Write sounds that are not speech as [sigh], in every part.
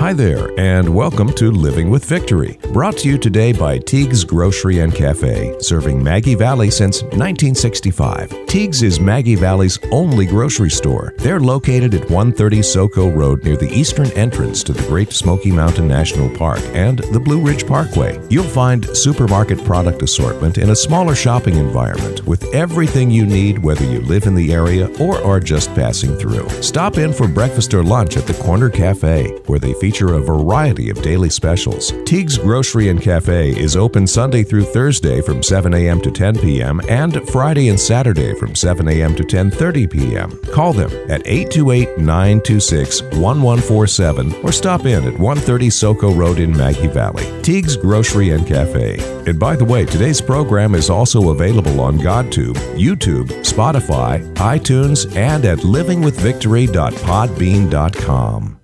Hi there, and welcome to Living with Victory, brought to you today by Teague's Grocery and Cafe, serving Maggie Valley since 1965. Teague's is Maggie Valley's only grocery store. They're located at 130 Soco Road near the eastern entrance to the Great Smoky Mountain National Park and the Blue Ridge Parkway. You'll find supermarket product assortment in a smaller shopping environment with everything you need, whether you live in the area or are just passing through. Stop in for breakfast or lunch at the Corner Cafe, where they feature a variety of daily specials. Teague's Grocery and Cafe is open Sunday through Thursday from 7 a.m. to 10 p.m. and Friday and Saturday from 7 a.m. to 10:30 p.m. Call them at 828-926-1147 or stop in at 130 Soco Road in Maggie Valley. Teague's Grocery and Cafe. And by the way, today's program is also available on GodTube, YouTube, Spotify, iTunes, and at livingwithvictory.podbean.com.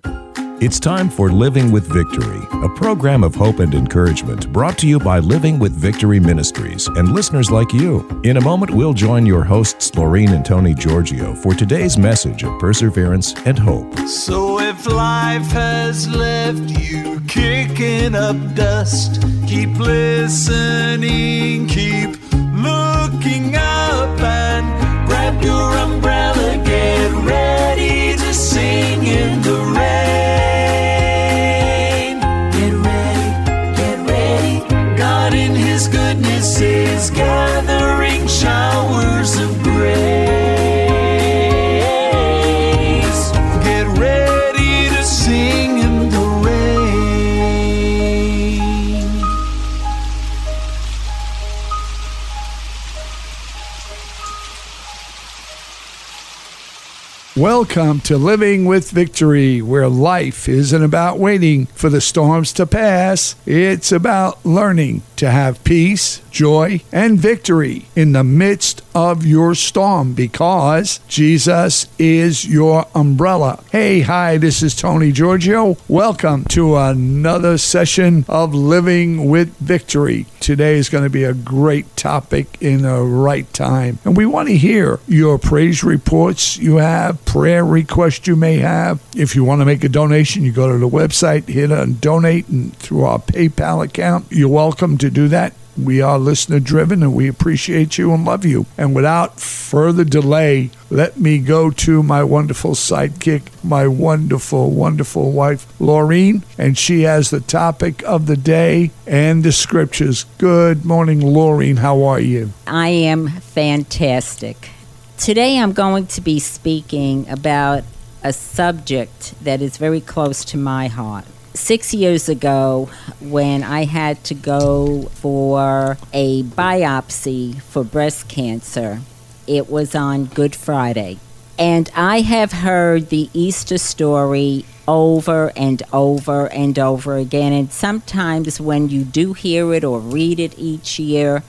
It's time for Living with Victory, a program of hope and encouragement brought to you by Living with Victory Ministries and listeners like you. In a moment, we'll join your hosts, Laureen and Tony Giorgio, for today's message of perseverance and hope. So if life has left you kicking up dust, keep listening, keep looking up, and grab your umbrella, get ready to sing in the rain. His goodness is gathering showers of grace. Get ready to sing in the rain. Welcome to Living with Victory, where life isn't about waiting for the storms to pass. It's about learning to have peace, joy, and victory in the midst of your storm because Jesus is your umbrella. Hey, hi, this is Tony Giorgio. Welcome to another session of Living with Victory. Today is going to be a great topic in the right time. And we want to hear your praise reports you have, prayer requests you may have. If you want to make a donation, you go to the website, hit on donate, and through our PayPal account, you're welcome to do that. We are listener driven and we appreciate you and love you. And without further delay, let me go to my wonderful sidekick, my wonderful, wonderful wife, Laureen. And she has the topic of the day and the scriptures. Good morning, Laureen. How are you? I am fantastic. Today I'm going to be speaking about a subject that is very close to my heart. Six years ago, when I had to go for a biopsy for breast cancer, it was on Good Friday. And I have heard the Easter story over and over and over again. And sometimes when you do hear it or read it each year,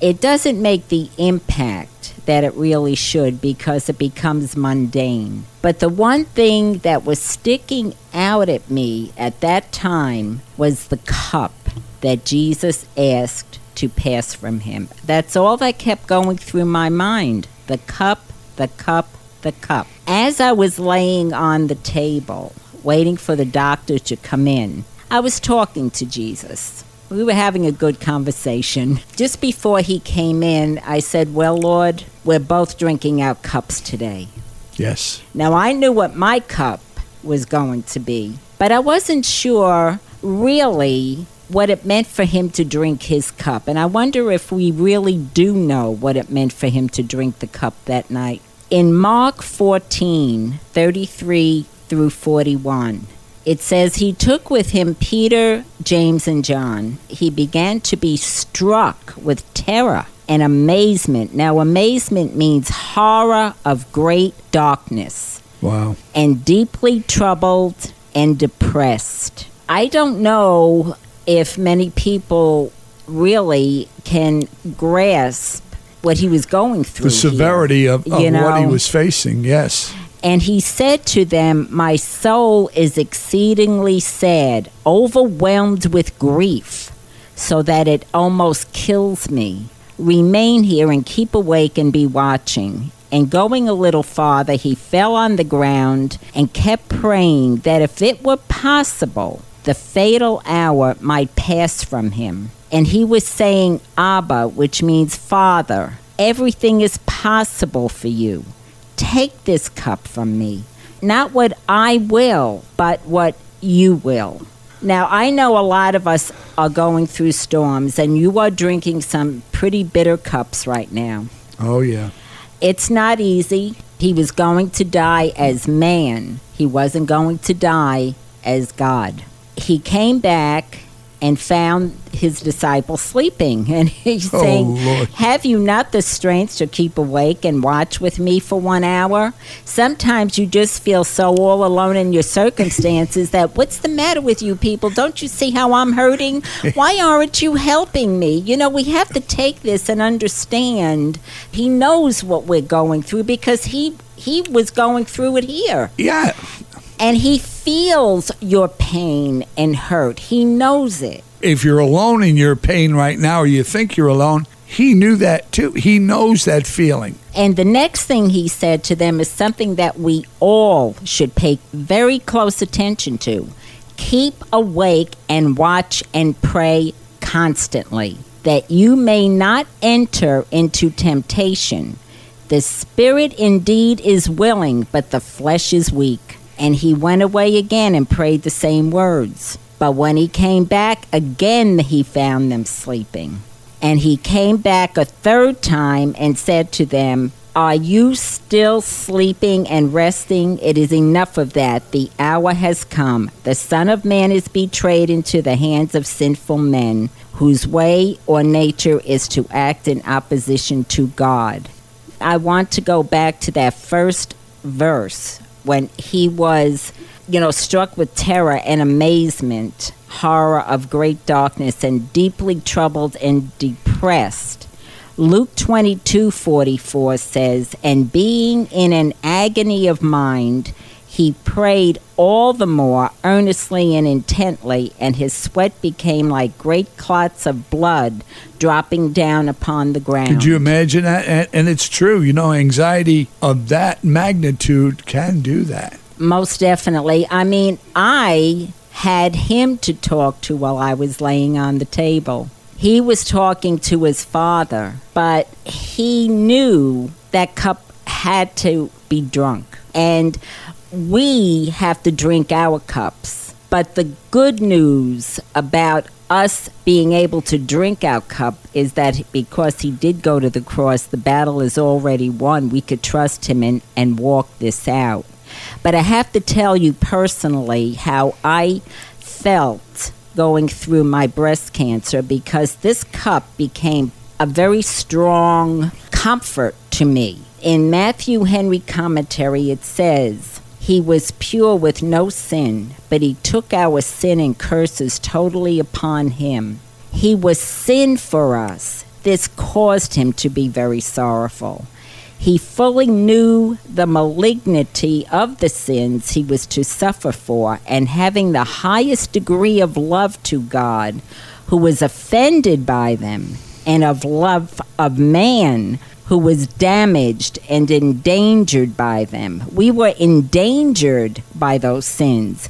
it doesn't make the impact that it really should because it becomes mundane. But the one thing that was sticking out at me at that time was the cup that Jesus asked to pass from him. That's all that kept going through my mind. The cup, the cup, the cup. As I was laying on the table, waiting for the doctor to come in, I was talking to Jesus. We were having a good conversation. Just before he came in, I said, Well, Lord, we're both drinking our cups today. Yes. Now, I knew what my cup was going to be, but I wasn't sure really what it meant for him to drink his cup. And I wonder if we really do know what it meant for him to drink the cup that night. In Mark 14 33 through 41, it says, He took with him Peter, James, and John. He began to be struck with terror and amazement. Now, amazement means horror of great darkness Wow. and deeply troubled and depressed. I don't know if many people really can grasp what he was going through. The severity here, of, of you what he was facing. Yes. And he said to them, My soul is exceedingly sad, overwhelmed with grief, so that it almost kills me. Remain here and keep awake and be watching. and going a little farther, he fell on the ground and kept praying that if it were possible, the fatal hour might pass from him. And he was saying, Abba, which means Father, everything is possible for you. Take this cup from me. Not what I will, but what you will. Now, I know a lot of us are going through storms, and you are drinking some pretty bitter cups right now. Oh, yeah. It's not easy. He was going to die as man, he wasn't going to die as God. He came back and found his disciples sleeping. [laughs] And he's Oh, saying, Lord. Have you not the strength to keep awake and watch with me for one hour? Sometimes you just feel so all alone in your circumstances that what's the matter with you people? Don't you see how I'm hurting? Why [laughs] aren't you helping me? You know, we have to take this and understand he knows what we're going through because he he was going through it here Yeah. And he feels your pain and hurt. He knows it. If you're alone in your pain right now, or you think you're alone, he knew that too. He knows that feeling. And the next thing he said to them is something that we all should pay very close attention to. Keep awake and watch and pray constantly, that you may not enter into temptation. The spirit indeed is willing, but the flesh is weak. And he went away again and prayed the same words. But when he came back, again he found them sleeping. And he came back a third time and said to them, Are you still sleeping and resting? It is enough of that. The hour has come. The Son of Man is betrayed into the hands of sinful men, whose way or nature is to act in opposition to God. I want to go back to that first verse when he was, you know, struck with terror and amazement, horror of great darkness, and deeply troubled and depressed. Luke 22 44 says, And being in an agony of mind, he prayed all the more earnestly and intently, and his sweat became like great clots of blood dropping down upon the ground. Could you imagine that? And, and it's true. You know, anxiety of that magnitude can do that. Most definitely. I mean, I had him to talk to while I was laying on the table. He was talking to his father, but he knew that cup had to be drunk. And we have to drink our cups. But the good news about us being able to drink our cup is that because he did go to the cross, the battle is already won. We could trust him and, and walk this out. But I have to tell you personally how I felt going through my breast cancer because this cup became a very strong comfort to me. In Matthew Henry commentary, it says, He was pure with no sin, but he took our sin and curses totally upon him. He was sin for us. This caused him to be very sorrowful. He fully knew the malignity of the sins he was to suffer for, and having the highest degree of love to God, who was offended by them, and of love of man, who was damaged and endangered by them. We were endangered by those sins.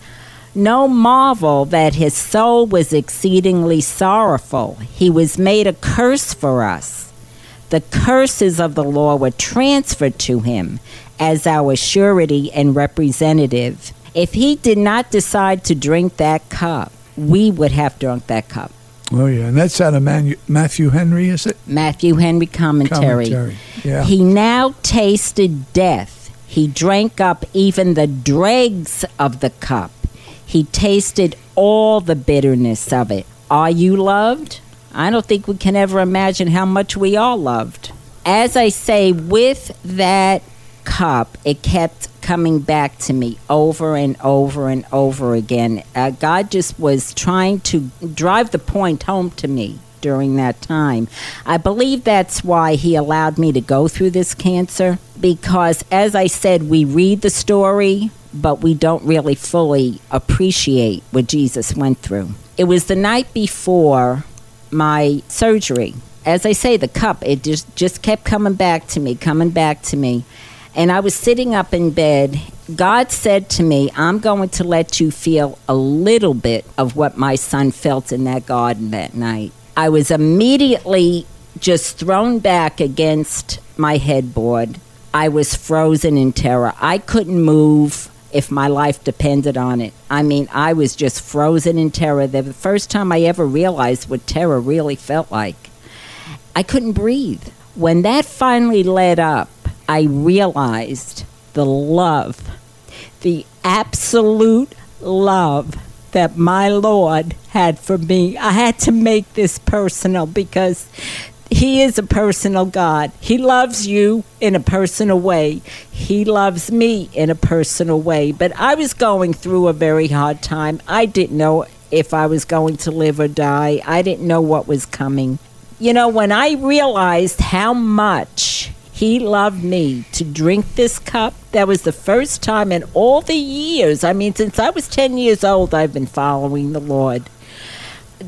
No marvel that his soul was exceedingly sorrowful. He was made a curse for us. The curses of the law were transferred to him as our surety and representative. If he did not decide to drink that cup, we would have drunk that cup. Oh, yeah. And that's out of Manu- Matthew Henry, is it? Matthew Henry commentary. Commentary. Yeah. He now tasted death. He drank up even the dregs of the cup. He tasted all the bitterness of it. Are you loved? I don't think we can ever imagine how much we are loved. As I say, with that cup, it kept coming back to me over and over and over again. Uh, God just was trying to drive the point home to me during that time. I believe that's why He allowed me to go through this cancer because, as I said, we read the story, but we don't really fully appreciate what Jesus went through. It was the night before my surgery. as I say, the cup, it just, just kept coming back to me, coming back to me. And I was sitting up in bed. God said to me, I'm going to let you feel a little bit of what my son felt in that garden that night. I was immediately just thrown back against my headboard. I was frozen in terror. I couldn't move if my life depended on it. I mean, I was just frozen in terror. The first time I ever realized what terror really felt like. I couldn't breathe. When that finally let up, I realized the love, the absolute love that my Lord had for me. I had to make this personal because he is a personal God. He loves you in a personal way. He loves me in a personal way. But I was going through a very hard time. I didn't know if I was going to live or die. I didn't know what was coming. You know, when I realized how much he loved me to drink this cup, that was the first time in all the years. I mean, since I was 10 years old, I've been following the Lord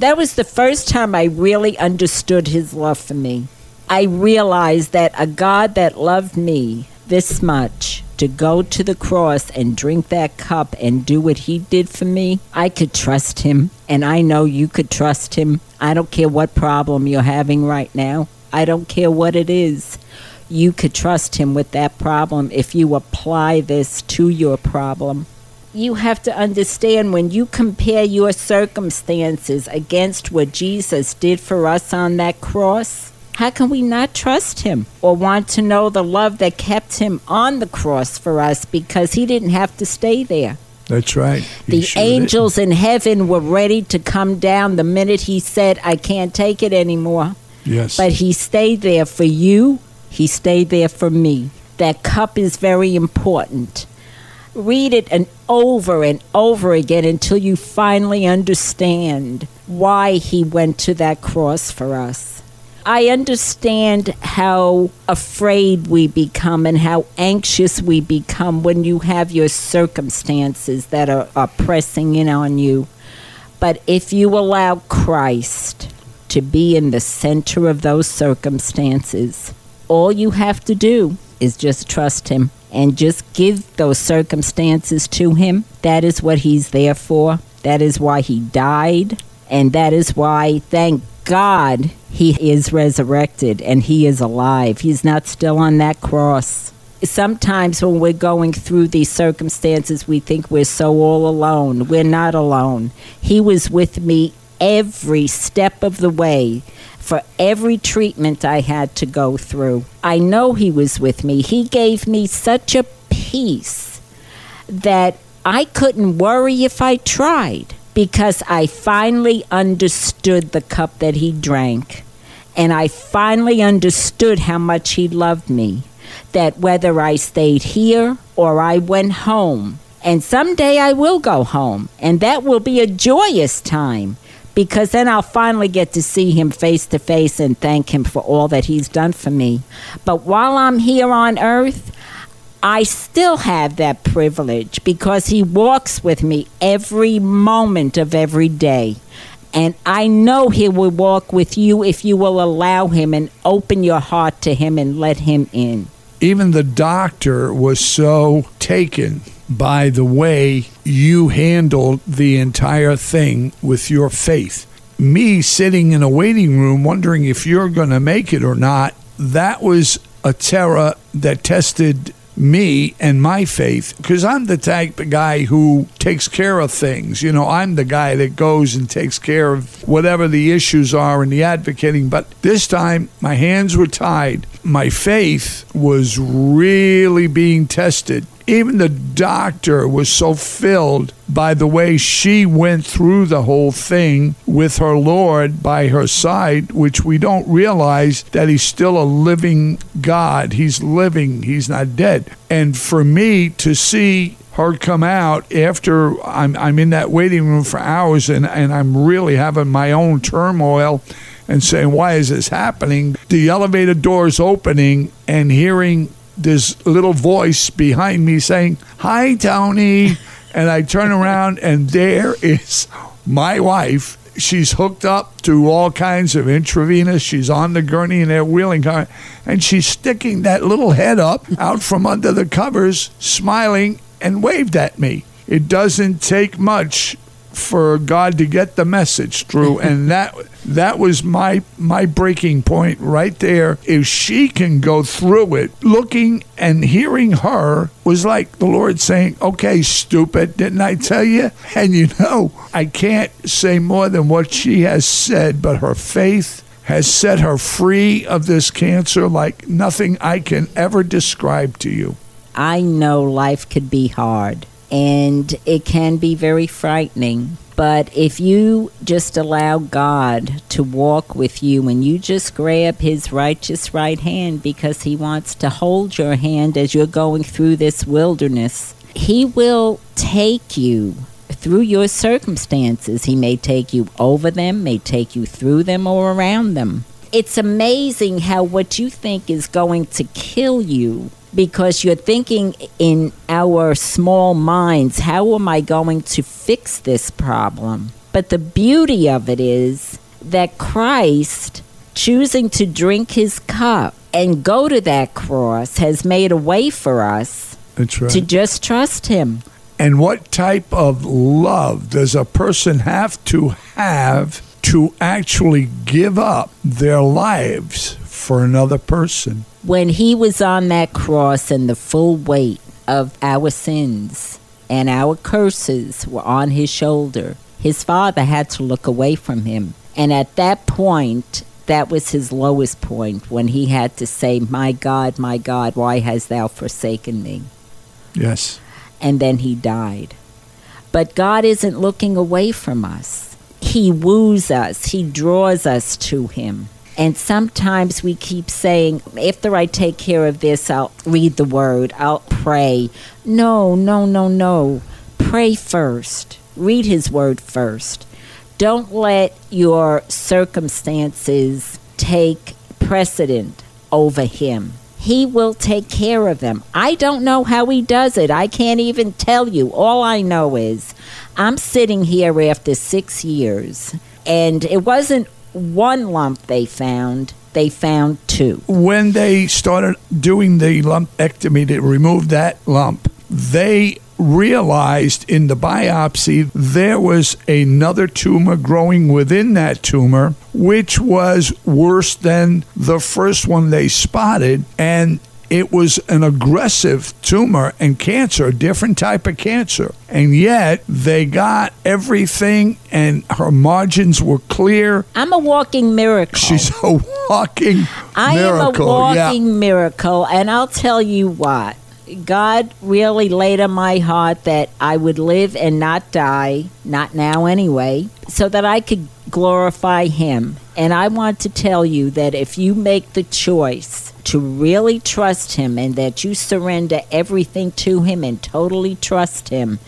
that was the first time I really understood his love for me. I realized that a God that loved me this much to go to the cross and drink that cup and do what he did for me, I could trust him. And I know you could trust him. I don't care what problem you're having right now, I don't care what it is. You could trust him with that problem if you apply this to your problem you have to understand when you compare your circumstances against what Jesus did for us on that cross, how can we not trust him or want to know the love that kept him on the cross for us because he didn't have to stay there? That's right. He the sure angels didn't. in heaven were ready to come down the minute he said, I can't take it anymore. Yes. But he stayed there for you, he stayed there for me. That cup is very important read it and over and over again until you finally understand why he went to that cross for us. I understand how afraid we become and how anxious we become when you have your circumstances that are, are pressing in on you. But if you allow Christ to be in the center of those circumstances, all you have to do is just trust Him and just give those circumstances to Him. That is what He's there for. That is why He died. And that is why, thank God, He is resurrected and He is alive. He's not still on that cross. Sometimes when we're going through these circumstances, we think we're so all alone. We're not alone. He was with me every step of the way for every treatment I had to go through. I know He was with me. He gave me such a peace that I couldn't worry if I tried because I finally understood the cup that He drank. And I finally understood how much He loved me. That whether I stayed here or I went home, and someday I will go home, and that will be a joyous time because then I'll finally get to see him face to face and thank him for all that he's done for me. But while I'm here on earth, I still have that privilege because he walks with me every moment of every day. And I know he will walk with you if you will allow him and open your heart to him and let him in. Even the doctor was so taken by the way you handled the entire thing with your faith. Me sitting in a waiting room wondering if you're going to make it or not, that was a terror that tested me and my faith because I'm the type of guy who takes care of things. You know, I'm the guy that goes and takes care of whatever the issues are and the advocating. But this time, my hands were tied. My faith was really being tested. Even the doctor was so filled by the way she went through the whole thing with her Lord by her side, which we don't realize that he's still a living God. He's living, he's not dead. And for me to see her come out after I'm, I'm in that waiting room for hours and, and I'm really having my own turmoil and saying, Why is this happening? The elevator doors opening and hearing this little voice behind me saying, Hi, Tony. [laughs] and I turn around, and there is my wife she's hooked up to all kinds of intravenous. She's on the gurney and they're wheeling her, and she's sticking that little head up out from under the covers, smiling and waved at me. It doesn't take much for God to get the message through, [laughs] and that that was my my breaking point right there. If she can go through it, looking and hearing her was like the Lord saying, "Okay, stupid, didn't I tell you?" And you know, I can't say more than what she has said, but her faith has set her free of this cancer like nothing I can ever describe to you. I know life could be hard and it can be very frightening. But if you just allow God to walk with you and you just grab his righteous right hand because he wants to hold your hand as you're going through this wilderness, he will take you through your circumstances. He may take you over them, may take you through them or around them. It's amazing how what you think is going to kill you because you're thinking in our small minds, how am I going to fix this problem? But the beauty of it is that Christ, choosing to drink his cup and go to that cross, has made a way for us right. to just trust him. And what type of love does a person have to have to actually give up their lives for another person? When he was on that cross and the full weight of our sins and our curses were on his shoulder, his father had to look away from him. And at that point, that was his lowest point when he had to say, My God, my God, why hast thou forsaken me? Yes. and then he died. But God isn't looking away from us. He woos us, He draws us to Him. And sometimes we keep saying, after I take care of this, I'll read the word, I'll pray. No, no, no, no. Pray first. Read His word first. Don't let your circumstances take precedent over Him. He will take care of them. I don't know how he does it. I can't even tell you. All I know is I'm sitting here after six years, and it wasn't one lump they found, they found two. When they started doing the lumpectomy to remove that lump, they realized in the biopsy there was another tumor growing within that tumor, which was worse than the first one they spotted. And it was an aggressive tumor and cancer, a different type of cancer. And yet they got everything and her margins were clear. I'm a walking miracle. She's a walking I miracle. am a yeah. walking miracle, and I'll tell you what. God really laid on my heart that I would live and not die, not now anyway, so that I could glorify Him. And I want to tell you that if you make the choice to really trust Him and that you surrender everything to Him and totally trust Him,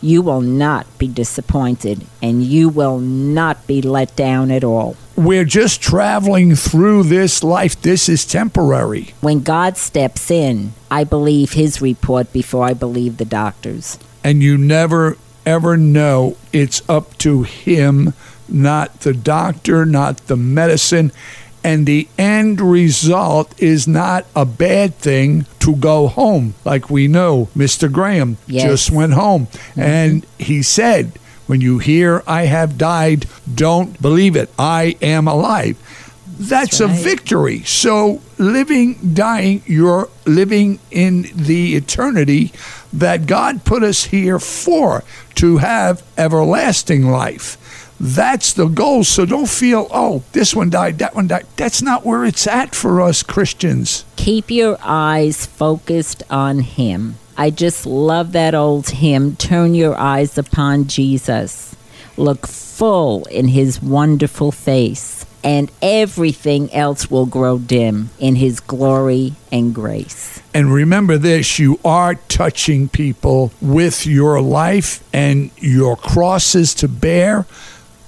you will not be disappointed and you will not be let down at all. We're just traveling through this life. This is temporary. When God steps in, I believe His report before I believe the doctor's. And you never, ever know it's up to Him, not the doctor, not the medicine. And the end result is not a bad thing to go home. Like we know, Mr. Graham Yes. just went home. Mm-hmm. And he said, When you hear I have died, don't believe it. I am alive. That's, a right. victory. So, living, dying, you're living in the eternity that God put us here for to have everlasting life. That's the goal. So don't feel, oh, this one died, that one died. That's not where it's at for us Christians. Keep your eyes focused on Him. I just love that old hymn, Turn Your Eyes Upon Jesus. Look full in His wonderful face, and everything else will grow dim in His glory and grace. And remember this you are touching people with your life and your crosses to bear.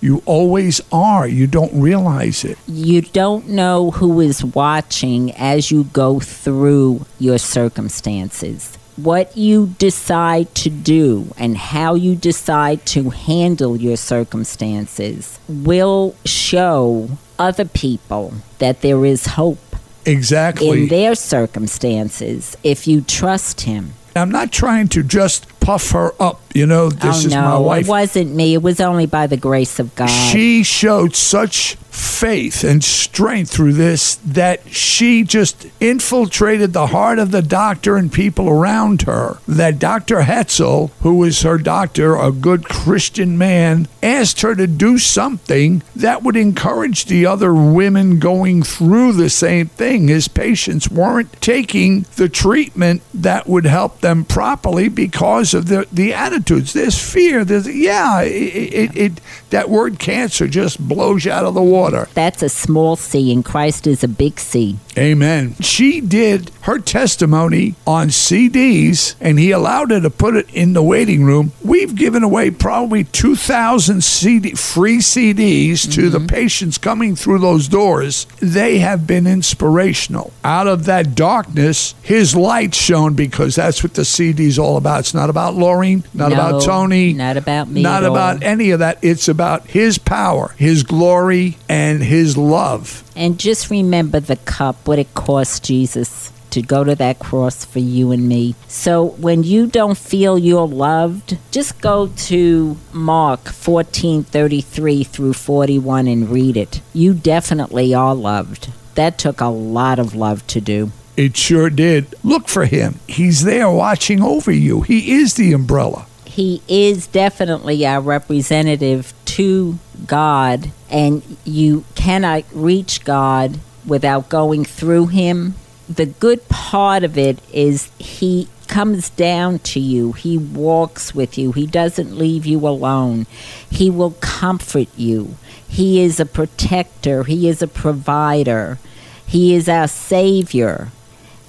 You always are. You don't realize it. You don't know who is watching as you go through your circumstances. What you decide to do and how you decide to handle your circumstances will show other people that there is hope Exactly. in their circumstances if you trust him. I'm not trying to just puff her up. You know, this oh is no, my wife. it wasn't me. It was only by the grace of God. She showed such faith and strength through this that she just infiltrated the heart of the doctor and people around her. That Dr. Hetzel, who was her doctor, a good Christian man, asked her to do something that would encourage the other women going through the same thing. His patients weren't taking the treatment that would help them properly because of the, the attitudes. There's fear. There's, yeah, it, it, it, that word cancer just blows you out of the water. That's a small C, and Christ is a big C. Amen. She did her testimony on CDs and he allowed her to put it in the waiting room. We've given away probably 2,000 CD, free CDs to the mm-hmm. patients coming through those doors. They have been inspirational. Out of that darkness, his light shone because that's what the CD's all about. It's not about Laureen, not No, about Tony, not about me not at all. about any of that. It's about his power, his glory, and his love. And just remember the cup, what it cost Jesus to go to that cross for you and me. So when you don't feel you're loved, just go to Mark 14:33 through 41 and read it. You definitely are loved. That took a lot of love to do. It sure did. Look for him. He's there watching over you. He is the umbrella. He is definitely our representative to God, and you cannot reach God without going through Him. The good part of it is He comes down to you, He walks with you, He doesn't leave you alone. He will comfort you. He is a protector, He is a provider, He is our Savior.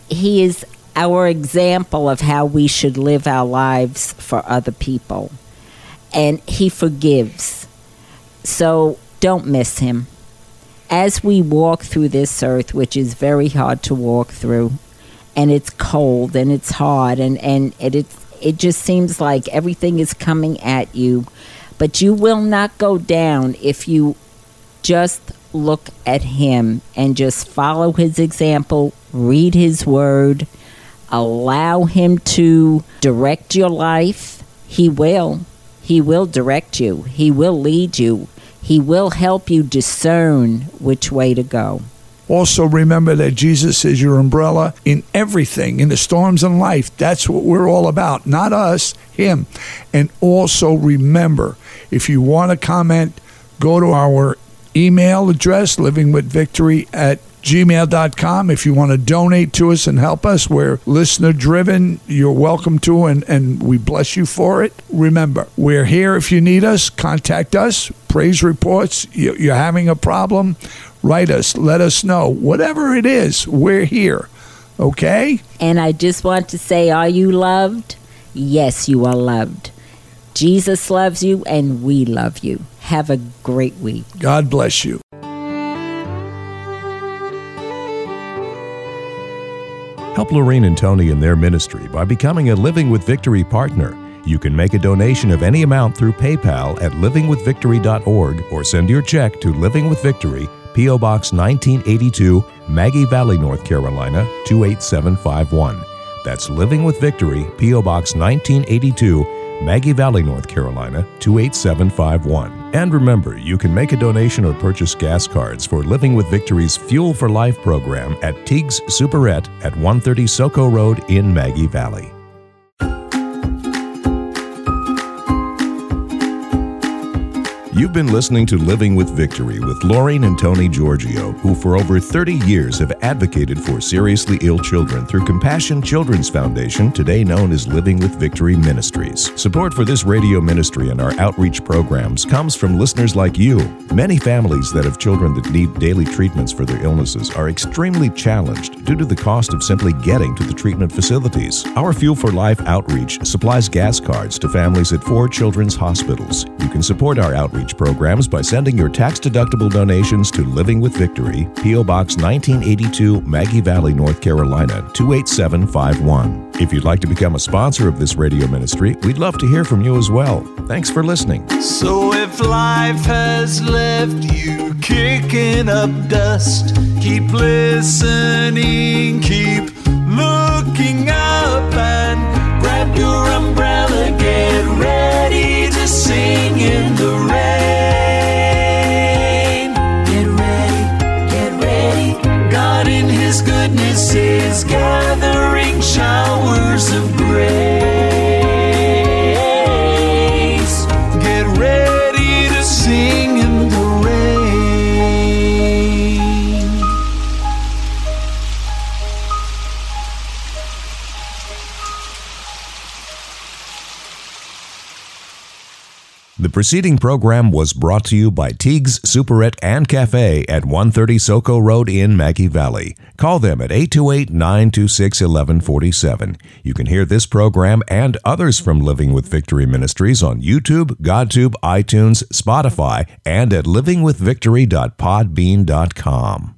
He is our example of how we should live our lives for other people. And He forgives. So don't miss Him. As we walk through this earth, which is very hard to walk through, and it's cold and it's hard, and, and it, it, it just seems like everything is coming at you, but you will not go down if you just look at him and just follow his example, read his word, allow him to direct your life. He will. He will direct you. He will lead you. He will help you discern which way to go. Also, remember that Jesus is your umbrella in everything, in the storms in life. That's what we're all about, not us, Him. And also, remember if you want to comment, go to our email address, livingwithvictory at gmail.com. If you want to donate to us and help us, we're listener driven. You're welcome to, and, and we bless you for it. Remember, we're here if you need us. Contact us. Praise reports. You- You're having a problem. Write us. Let us know. Whatever it is, we're here. Okay? And I just want to say, are you loved? Yes, you are loved. Jesus loves you, and we love you. Have a great week. God bless you. Help Lorraine and Tony in their ministry by becoming a Living with Victory partner. You can make a donation of any amount through PayPal at livingwithvictory.org or send your check to Living with Victory, P.O. Box 1982, Maggie Valley, North Carolina 28751. That's Living with Victory, P.O. Box 1982, Maggie Valley, North Carolina 28751. And remember, you can make a donation or purchase gas cards for Living with Victory's Fuel for Life program at Teague's Superette at 130 Soco Road in Maggie Valley. You've been listening to Living with Victory with Laureen and Tony Giorgio, who for over 30 years have advocated for seriously ill children through Compassion Children's Foundation, today known as Living with Victory Ministries. Support for this radio ministry and our outreach programs comes from listeners like you. Many families that have children that need daily treatments for their illnesses are extremely challenged due to the cost of simply getting to the treatment facilities. Our Fuel for Life outreach supplies gas cards to families at four children's hospitals. You can support our outreach Outreach programs by sending your tax deductible donations to Living with Victory, P.O. Box 1982, Maggie Valley, North Carolina 28751. If you'd like to become a sponsor of this radio ministry, we'd love to hear from you as well. Thanks for listening. So if life has left you kicking up dust, keep listening, keep looking up and grab your umbrella, get ready to sing in the rain. Preceding program was brought to you by Teague's Superette and Cafe at 130 Soco Road in Maggie Valley. Call them at 828-926-1147. You can hear this program and others from Living with Victory Ministries on YouTube, GodTube, iTunes, Spotify, and at livingwithvictory.podbean.com.